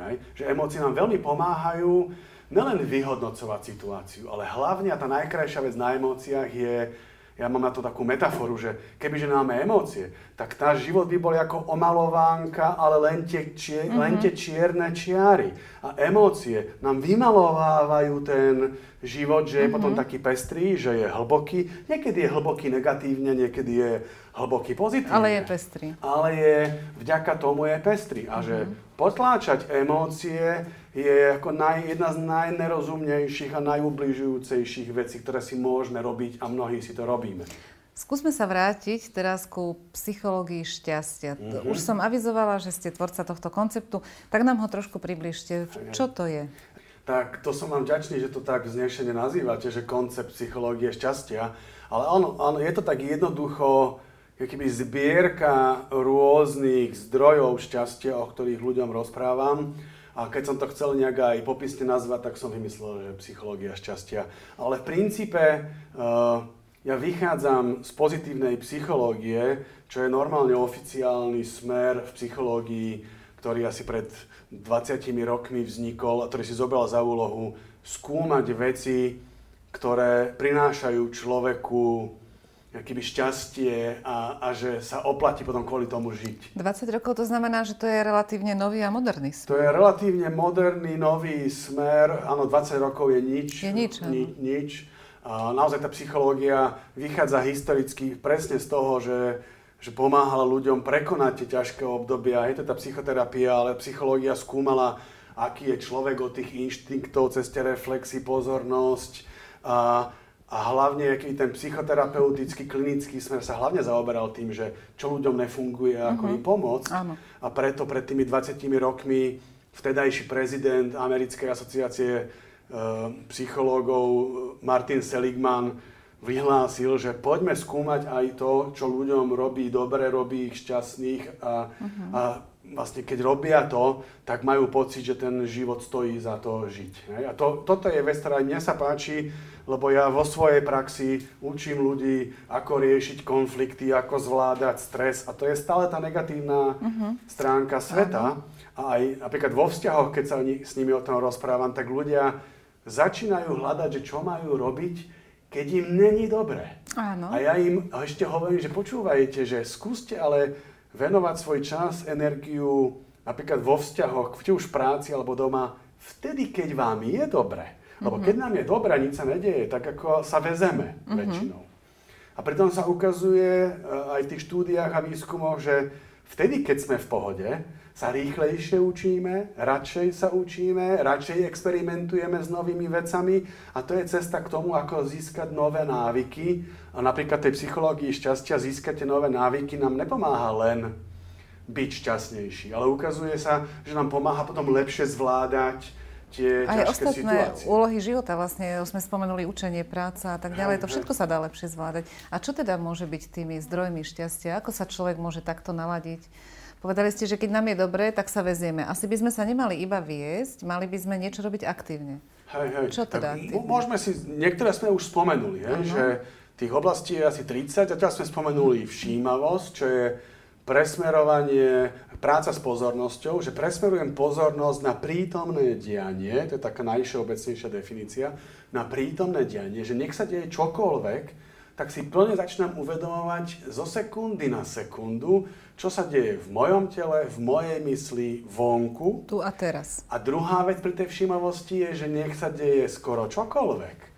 Hej? Že emócie nám veľmi pomáhajú nelen vyhodnocovať situáciu, ale hlavne a tá najkrajšia vec na emóciách je ja mám na to takú metaforu, že kebyže máme emócie, tak náš život by bol ako omalovánka, ale len tie, čier, mm-hmm. len tie čierne čiary. A emócie nám vymalovávajú ten život, že je mm-hmm. potom taký pestrý, že je hlboký. Niekedy je hlboký negatívne, niekedy je hlboký pozitívne. Ale je pestrý. Ale je, vďaka tomu je pestrý. A mm-hmm. že mhm. potláčať emócie je ako naj, jedna z najnerozumnejších a najubližujúcejších vecí, ktoré si môžeme robiť a mnohí si to robíme. Skúsme sa vrátiť teraz ku psychológii šťastia. Mm-hmm. Už som avizovala, že ste tvorca tohto konceptu, tak nám ho trošku približte. Čo to je? Tak to som vám vďačný, že to tak vznešene nazývate, že koncept psychológie šťastia. Ale áno, áno je to tak jednoducho, keby zbierka rôznych zdrojov šťastia, o ktorých ľuďom rozprávam. A keď som to chcel nejak aj popisne nazvať, tak som vymyslel, že psychológia šťastia. Ale v princípe uh, ja vychádzam z pozitívnej psychológie, čo je normálne oficiálny smer v psychológii, ktorý asi pred 20 rokmi vznikol a ktorý si zobral za úlohu skúmať veci, ktoré prinášajú človeku by šťastie a, a že sa oplatí potom kvôli tomu žiť. 20 rokov to znamená, že to je relatívne nový a moderný smer. To je relatívne moderný, nový smer. Áno, 20 rokov je nič. Je nič, ni, nič. A naozaj tá psychológia vychádza historicky presne z toho, že, že pomáhala ľuďom prekonať tie ťažké obdobia. Je to tá psychoterapia, ale psychológia skúmala, aký je človek od tých inštinktov cez tie reflexy, pozornosť. A, a hlavne, aký ten psychoterapeutický, klinický smer sa hlavne zaoberal tým, že čo ľuďom nefunguje ako uh-huh. im pomôcť. Áno. A preto pred tými 20 rokmi vtedajší prezident Americkej asociácie e, psychológov Martin Seligman vyhlásil, že poďme skúmať aj to, čo ľuďom robí dobre, robí ich šťastných a, uh-huh. a vlastne keď robia to, tak majú pocit, že ten život stojí za to žiť. Hej? A to, toto je vec, ktorá mne sa páči, lebo ja vo svojej praxi učím ľudí, ako riešiť konflikty, ako zvládať stres a to je stále tá negatívna uh-huh. stránka sveta. Uh-huh. A aj napríklad vo vzťahoch, keď sa s nimi o tom rozprávam, tak ľudia začínajú hľadať, že čo majú robiť, keď im není dobre. Áno. A ja im ešte hovorím, že počúvajte, že skúste ale venovať svoj čas, energiu napríklad vo vzťahoch, či už v práci alebo doma, vtedy, keď vám je dobre. Lebo mm-hmm. keď nám je dobre nič sa nedieje, tak ako sa vezeme mm-hmm. väčšinou. A pritom sa ukazuje e, aj v tých štúdiách a výskumoch, že vtedy, keď sme v pohode, sa rýchlejšie učíme, radšej sa učíme, radšej experimentujeme s novými vecami a to je cesta k tomu, ako získať nové návyky. A napríklad tej psychológii šťastia získať tie nové návyky nám nepomáha len byť šťastnejší, ale ukazuje sa, že nám pomáha potom lepšie zvládať tie Aj ťažké ostatné situácie. úlohy života, vlastne sme spomenuli učenie, práca a tak ďalej, to všetko sa dá lepšie zvládať. A čo teda môže byť tými zdrojmi šťastia? Ako sa človek môže takto naladiť? Povedali ste, že keď nám je dobré, tak sa vezieme. Asi by sme sa nemali iba viesť, mali by sme niečo robiť aktívne. Hej, hej. Čo teda? Môžeme si, niektoré sme už spomenuli, hej, že tých oblastí je asi 30, a teraz sme spomenuli všímavosť, čo je presmerovanie, práca s pozornosťou, že presmerujem pozornosť na prítomné dianie, to je taká najšeobecnejšia definícia, na prítomné dianie, že nech sa deje čokoľvek, tak si plne začínam uvedomovať zo sekundy na sekundu, čo sa deje v mojom tele, v mojej mysli, vonku. Tu a teraz. A druhá vec pri tej všímavosti je, že nech sa deje skoro čokoľvek,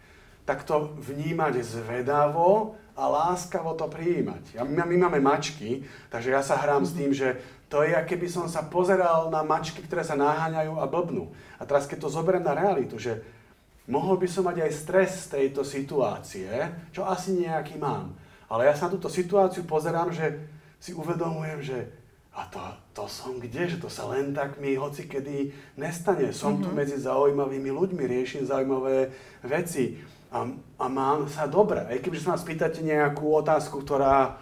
tak to vnímať zvedavo a láskavo to prijímať. Ja, my, my máme mačky, takže ja sa hrám s tým, že to je, keby som sa pozeral na mačky, ktoré sa naháňajú a blbnú. A teraz, keď to zoberiem na realitu, že mohol by som mať aj stres z tejto situácie, čo asi nejaký mám. Ale ja sa na túto situáciu pozerám, že si uvedomujem, že a to, to som kde, že to sa len tak mi hoci kedy nestane. Som mm-hmm. tu mhm. medzi zaujímavými ľuďmi, riešim zaujímavé veci a, a mám sa dobre. Aj keby sa ma spýtate nejakú otázku, ktorá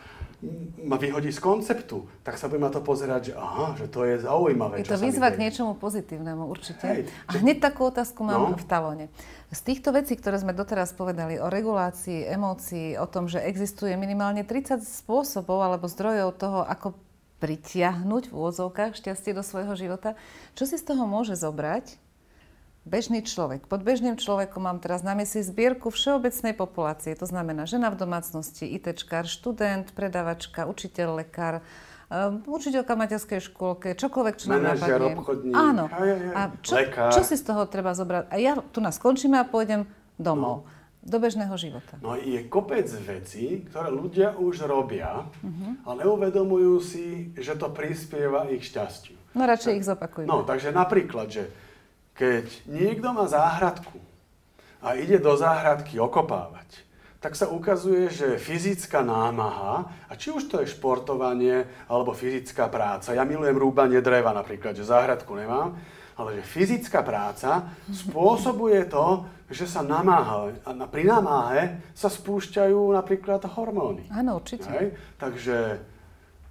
ma vyhodí z konceptu, tak sa budem na to pozerať, že aha, že to je zaujímavé. Je to výzva k niečomu pozitívnemu, určite. Hej, a hneď takú otázku mám no? v talóne. Z týchto vecí, ktoré sme doteraz povedali o regulácii emócií, o tom, že existuje minimálne 30 spôsobov alebo zdrojov toho, ako pritiahnuť v úvodzovkách šťastie do svojho života, čo si z toho môže zobrať bežný človek. Pod bežným človekom mám teraz na mysli zbierku všeobecnej populácie. To znamená žena v domácnosti, ITčkár, študent, predavačka, učiteľ, lekár, um, učiteľka v materskej škôlke, čokoľvek, čo nám napadne. obchodník. Áno. Aj, aj, aj. A čo, lekár. čo si z toho treba zobrať? A ja tu nás skončíme a pôjdem domov. No. Do bežného života. No je kopec vecí, ktoré ľudia už robia, uh-huh. ale neuvedomujú si, že to prispieva ich šťastiu. No radšej ich zopakujme. No, takže napríklad, že keď niekto má záhradku a ide do záhradky okopávať, tak sa ukazuje, že fyzická námaha, a či už to je športovanie alebo fyzická práca, ja milujem rúbanie dreva napríklad, že záhradku nemám, ale že fyzická práca spôsobuje to, že sa namáha. A pri namáhe sa spúšťajú napríklad hormóny. Áno, určite. Hej? Takže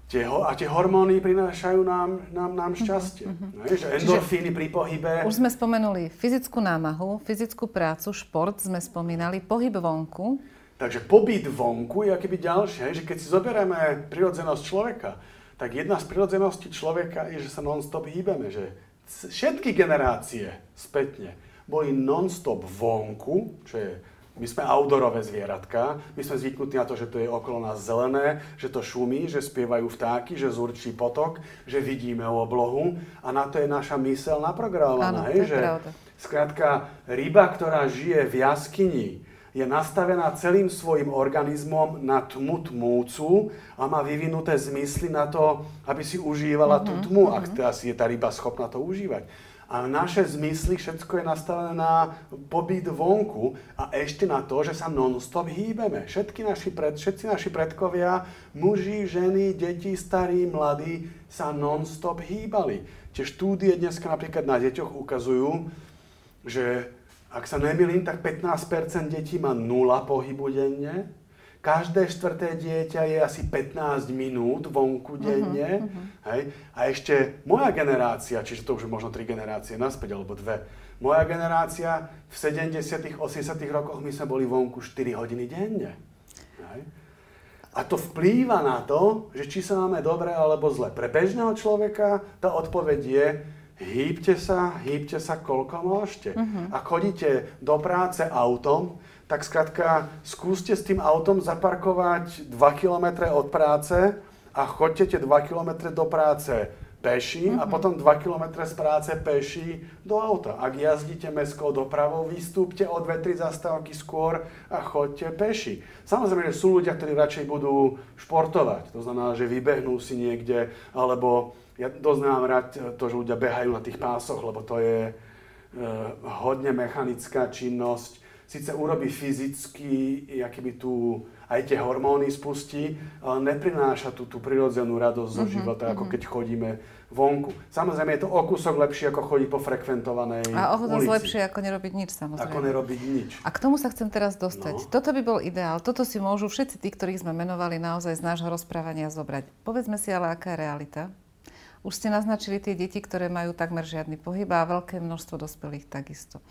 Tie, a tie hormóny prinášajú nám, nám, nám mhm, šťastie. Uh-huh. Že endorfíny pri pohybe. Už sme spomenuli fyzickú námahu, fyzickú prácu, šport sme spomínali, pohyb vonku. Takže pobyt vonku je akoby ďalšie, že keď si zoberieme prirodzenosť človeka, tak jedna z prirodzeností človeka je, že sa non-stop hýbeme, že všetky generácie spätne boli non-stop vonku, čo je my sme outdoorové zvieratka, my sme zvyknutí na to, že to je okolo nás zelené, že to šumí, že spievajú vtáky, že zurčí potok, že vidíme oblohu a na to je naša mysel naprogramovaná. Áno, to je že, pravda. Skrátka, ryba, ktorá žije v jaskyni, je nastavená celým svojim organizmom na tmu tmúcu a má vyvinuté zmysly na to, aby si užívala mm-hmm, tú mhm, tmu, mm-hmm. ak teda si je tá ryba schopná to užívať a naše zmysly, všetko je nastavené na pobyt vonku a ešte na to, že sa non-stop hýbeme. Všetky naši pred, všetci naši predkovia, muži, ženy, deti, starí, mladí, sa non-stop hýbali. Tie štúdie dneska napríklad na deťoch ukazujú, že ak sa nemýlim, tak 15% detí má nula pohybu denne, každé štvrté dieťa je asi 15 minút vonku mhm, denne. Uh-huh, Hej? A ešte moja generácia, čiže to už možno tri generácie naspäť, alebo dve, moja generácia v 70 80 rokoch my sme boli vonku 4 hodiny denne. Hej? A to vplýva na to, že či sa máme dobre alebo zle. Pre bežného človeka tá odpoveď je, hýbte sa, hýbte sa koľko môžete. Uh-huh. Ak chodíte do práce autom, tak skrátka skúste s tým autom zaparkovať 2 km od práce a chodte tie 2 km do práce peši mm-hmm. a mhm. potom 2 km z práce peši do auta. Ak jazdíte mestskou dopravou, vystúpte o 2-3 zastávky skôr a chodte peši. Samozrejme, že sú ľudia, ktorí radšej budú športovať. To znamená, že vybehnú si niekde, alebo ja dosť mám rád to, že ľudia behajú na tých pásoch, lebo to je e, hodne mechanická činnosť síce urobí fyzicky, by tu aj tie hormóny spustí, ale neprináša tú, tú prirodzenú radosť zo mm-hmm, života, ako mm-hmm. keď chodíme vonku. Samozrejme je to o kúsok lepšie, ako chodiť po frekventovanej A o dosť lepšie, ako nerobiť nič, samozrejme. Ako nerobiť nič. A k tomu sa chcem teraz dostať. No. Toto by bol ideál. Toto si môžu všetci tí, ktorých sme menovali naozaj z nášho rozprávania zobrať. Povedzme si ale, aká je realita. Už ste naznačili tie deti, ktoré majú takmer žiadny pohyb a veľké množstvo dospelých takisto.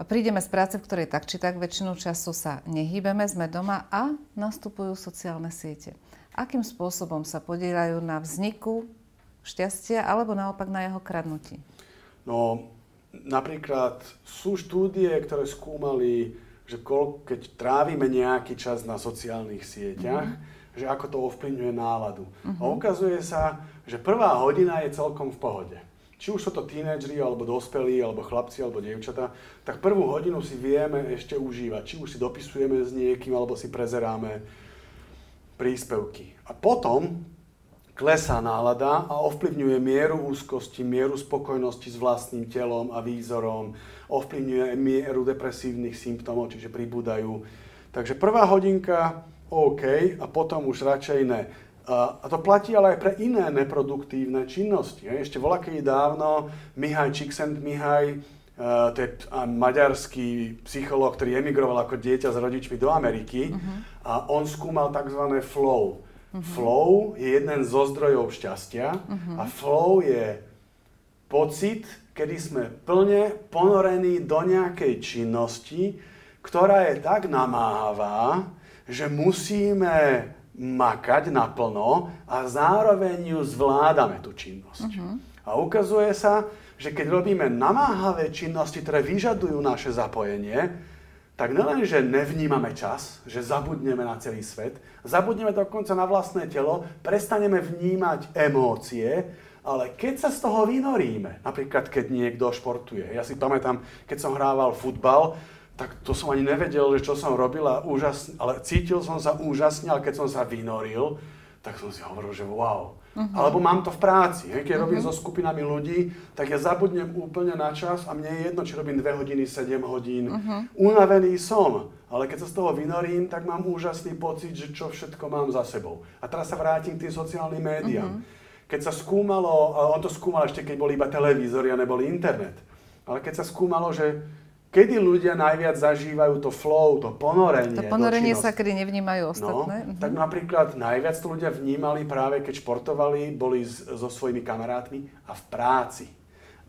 Prídeme z práce, v ktorej tak či tak väčšinu času sa nehýbeme, sme doma a nastupujú sociálne siete. Akým spôsobom sa podielajú na vzniku šťastia alebo naopak na jeho kradnutí? No, napríklad sú štúdie, ktoré skúmali, že keď trávime nejaký čas na sociálnych sieťach, mm-hmm. že ako to ovplyvňuje náladu. Mm-hmm. A ukazuje sa, že prvá hodina je celkom v pohode či už sú to tínedžeri, alebo dospelí, alebo chlapci, alebo dievčatá, tak prvú hodinu si vieme ešte užívať. Či už si dopisujeme s niekým, alebo si prezeráme príspevky. A potom klesá nálada a ovplyvňuje mieru úzkosti, mieru spokojnosti s vlastným telom a výzorom, ovplyvňuje mieru depresívnych symptómov, čiže pribúdajú. Takže prvá hodinka OK a potom už radšej ne. A to platí ale aj pre iné neproduktívne činnosti. Ešte voľaký dávno Mihaj Csikszentmihalj, e, to je maďarský psychológ, ktorý emigroval ako dieťa s rodičmi do Ameriky uh-huh. a on skúmal tzv. flow. Uh-huh. Flow je jeden zo zdrojov šťastia uh-huh. a flow je pocit, kedy sme plne ponorení do nejakej činnosti, ktorá je tak namáhavá, že musíme makať naplno a zároveň ju zvládame, tú činnosť. Uh-huh. A ukazuje sa, že keď robíme namáhavé činnosti, ktoré vyžadujú naše zapojenie, tak nelen, že nevnímame čas, že zabudneme na celý svet, zabudneme dokonca na vlastné telo, prestaneme vnímať emócie, ale keď sa z toho vynoríme, napríklad keď niekto športuje, ja si pamätám, keď som hrával futbal, tak to som ani nevedel, že čo som robil, a úžasne, ale cítil som sa úžasne, ale keď som sa vynoril, tak som si hovoril, že wow. Uh-huh. Alebo mám to v práci. Hej? Keď uh-huh. robím so skupinami ľudí, tak ja zabudnem úplne na čas a mne je jedno, či robím 2 hodiny, 7 hodín. Uh-huh. Unavený som, ale keď sa z toho vynorím, tak mám úžasný pocit, že čo všetko mám za sebou. A teraz sa vrátim k tým sociálnym médiám. Uh-huh. Keď sa skúmalo, on to skúmal ešte, keď boli iba televízory a neboli internet, ale keď sa skúmalo, že Kedy ľudia najviac zažívajú to flow, to ponorenie To ponorenie sa, kedy nevnímajú ostatné. No, mhm. tak napríklad najviac to ľudia vnímali práve, keď športovali, boli so svojimi kamarátmi a v práci.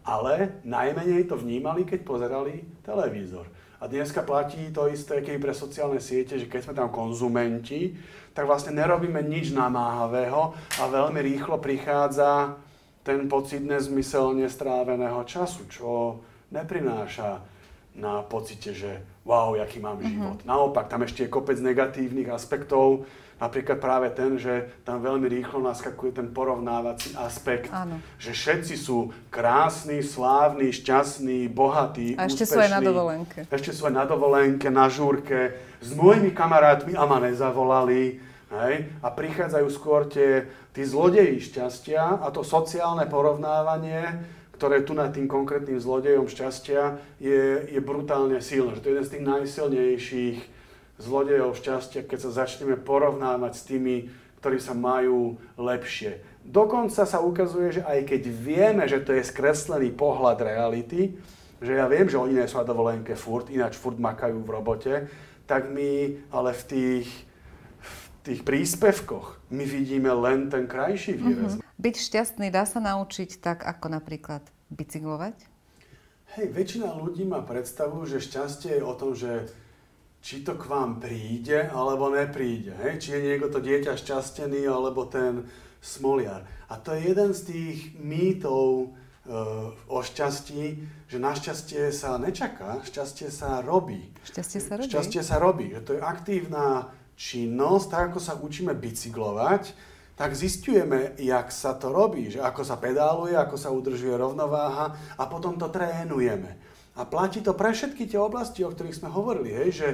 Ale najmenej to vnímali, keď pozerali televízor. A dneska platí to isté, keď pre sociálne siete, že keď sme tam konzumenti, tak vlastne nerobíme nič namáhavého a veľmi rýchlo prichádza ten pocit nezmyselne stráveného času, čo neprináša na pocite, že wow, aký mám mm-hmm. život. Naopak, tam ešte je kopec negatívnych aspektov, napríklad práve ten, že tam veľmi rýchlo naskakuje ten porovnávací aspekt, Áno. že všetci sú krásni, slávni, šťastní, bohatí, A ešte úspešní, sú aj na dovolenke. Ešte sú aj na dovolenke, na žúrke, s mojimi kamarátmi a ma nezavolali. Hej? A prichádzajú skôr tie, tí zlodeji šťastia a to sociálne porovnávanie, ktoré tu nad tým konkrétnym zlodejom šťastia je, je brutálne silné. Že to je jeden z tých najsilnejších zlodejov šťastia, keď sa začneme porovnávať s tými, ktorí sa majú lepšie. Dokonca sa ukazuje, že aj keď vieme, že to je skreslený pohľad reality, že ja viem, že oni nie sú na dovolenke furt, ináč furt makajú v robote, tak my ale v tých tých príspevkoch my vidíme len ten krajší výraz. Mm-hmm. Byť šťastný dá sa naučiť tak, ako napríklad bicyklovať? Hej, väčšina ľudí má predstavu, že šťastie je o tom, že či to k vám príde, alebo nepríde. Hej? Či je niekto to dieťa šťastený, alebo ten smoliar. A to je jeden z tých mýtov e, o šťastí, že našťastie sa nečaká, šťastie sa robí. Šťastie sa robí? Šťastie sa robí. Že to je aktívna činnosť, tak ako sa učíme bicyklovať, tak zistujeme, jak sa to robí, že ako sa pedáluje, ako sa udržuje rovnováha a potom to trénujeme. A platí to pre všetky tie oblasti, o ktorých sme hovorili, hej, že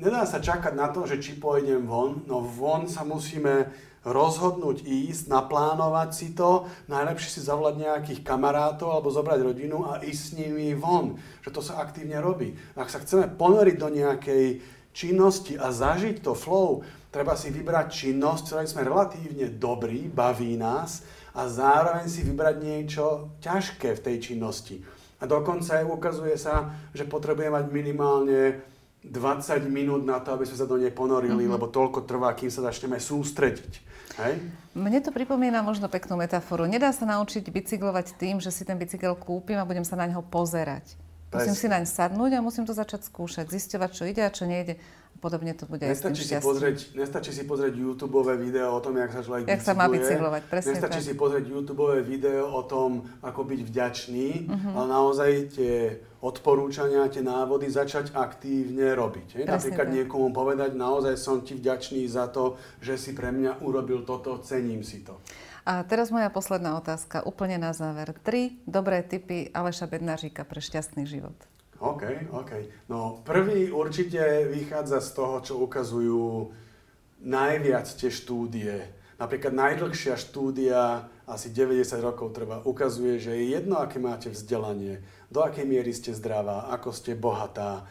nedá sa čakať na to, že či pôjdem von, no von sa musíme rozhodnúť ísť, naplánovať si to, najlepšie si zavolať nejakých kamarátov alebo zobrať rodinu a ísť s nimi von, že to sa aktívne robí. Ak sa chceme ponoriť do nejakej činnosti a zažiť to flow, treba si vybrať činnosť, ktorej sme relatívne dobrí, baví nás a zároveň si vybrať niečo ťažké v tej činnosti. A dokonca aj ukazuje sa, že potrebuje mať minimálne 20 minút na to, aby sme sa do nej ponorili, mm-hmm. lebo toľko trvá, kým sa začneme sústrediť. Hej? Mne to pripomína možno peknú metaforu. Nedá sa naučiť bicyklovať tým, že si ten bicykel kúpim a budem sa na ňo pozerať. Musím si naň sadnúť a musím to začať skúšať, zisťovať, čo ide a čo nejde. Podobne to bude nestačí aj s tým si pozrieť, Nestačí si pozrieť YouTube video o tom, jak sa človek jak sa má bicyklovať, presne Nestačí tak. si pozrieť YouTube video o tom, ako byť vďačný, uh-huh. ale naozaj tie odporúčania, tie návody začať aktívne robiť. Napríklad tak. niekomu povedať, naozaj som ti vďačný za to, že si pre mňa urobil toto, cením si to. A teraz moja posledná otázka, úplne na záver. Tri dobré typy Aleša Bednářika pre šťastný život. OK, OK. No prvý určite vychádza z toho, čo ukazujú najviac tie štúdie. Napríklad najdlhšia štúdia, asi 90 rokov trvá, ukazuje, že je jedno, aké máte vzdelanie, do akej miery ste zdravá, ako ste bohatá.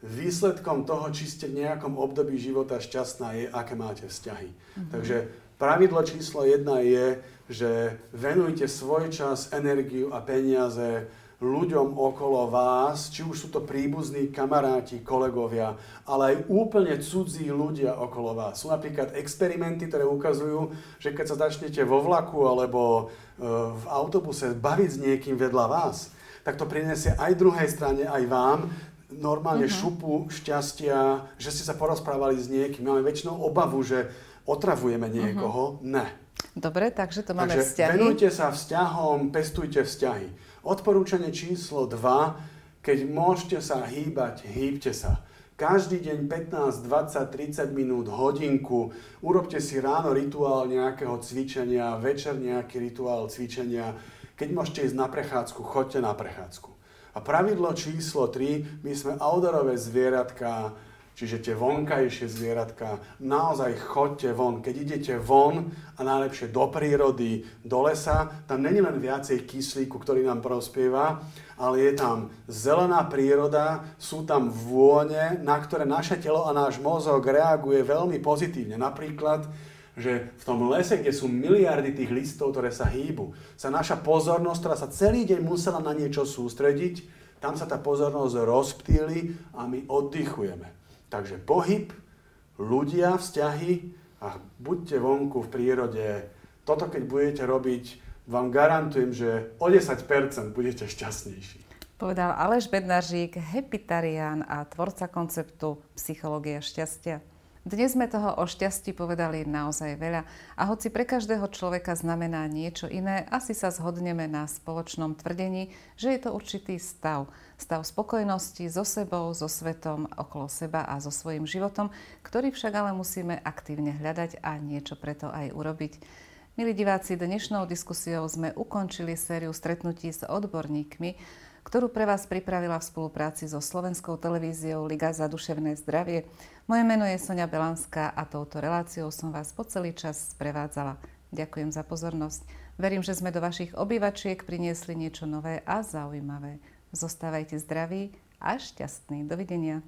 Výsledkom toho, či ste v nejakom období života šťastná, je, aké máte vzťahy. Mm-hmm. Takže pravidlo číslo jedna je, že venujte svoj čas, energiu a peniaze ľuďom okolo vás, či už sú to príbuzní, kamaráti, kolegovia, ale aj úplne cudzí ľudia okolo vás. Sú napríklad experimenty, ktoré ukazujú, že keď sa začnete vo vlaku alebo e, v autobuse baviť s niekým vedľa vás, tak to prinesie aj druhej strane, aj vám normálne uh-huh. šupu šťastia, že ste sa porozprávali s niekým. Máme väčšinou obavu, že otravujeme niekoho. Uh-huh. Ne. Dobre, takže to máme takže vzťahy. venujte sa vzťahom, pestujte vzťahy. Odporúčanie číslo 2. Keď môžete sa hýbať, hýbte sa. Každý deň 15, 20, 30 minút, hodinku. Urobte si ráno rituál nejakého cvičenia, večer nejaký rituál cvičenia. Keď môžete ísť na prechádzku, choďte na prechádzku. A pravidlo číslo 3, my sme outdoorové zvieratka, čiže tie vonkajšie zvieratka, naozaj chodte von. Keď idete von a najlepšie do prírody, do lesa, tam není len viacej kyslíku, ktorý nám prospieva, ale je tam zelená príroda, sú tam vône, na ktoré naše telo a náš mozog reaguje veľmi pozitívne. Napríklad, že v tom lese, kde sú miliardy tých listov, ktoré sa hýbu, sa naša pozornosť, ktorá sa celý deň musela na niečo sústrediť, tam sa tá pozornosť rozptýli a my oddychujeme. Takže pohyb, ľudia, vzťahy a buďte vonku v prírode. Toto keď budete robiť, vám garantujem, že o 10% budete šťastnejší. Povedal Aleš Bednaržík, hepitarián a tvorca konceptu Psychológia šťastia. Dnes sme toho o šťastí povedali naozaj veľa a hoci pre každého človeka znamená niečo iné, asi sa zhodneme na spoločnom tvrdení, že je to určitý stav. Stav spokojnosti so sebou, so svetom, okolo seba a so svojím životom, ktorý však ale musíme aktívne hľadať a niečo preto aj urobiť. Milí diváci, dnešnou diskusiou sme ukončili sériu stretnutí s odborníkmi, ktorú pre vás pripravila v spolupráci so slovenskou televíziou Liga za duševné zdravie. Moje meno je Sonia Belanská a touto reláciou som vás po celý čas sprevádzala. Ďakujem za pozornosť. Verím, že sme do vašich obývačiek priniesli niečo nové a zaujímavé. Zostávajte zdraví a šťastní. Dovidenia.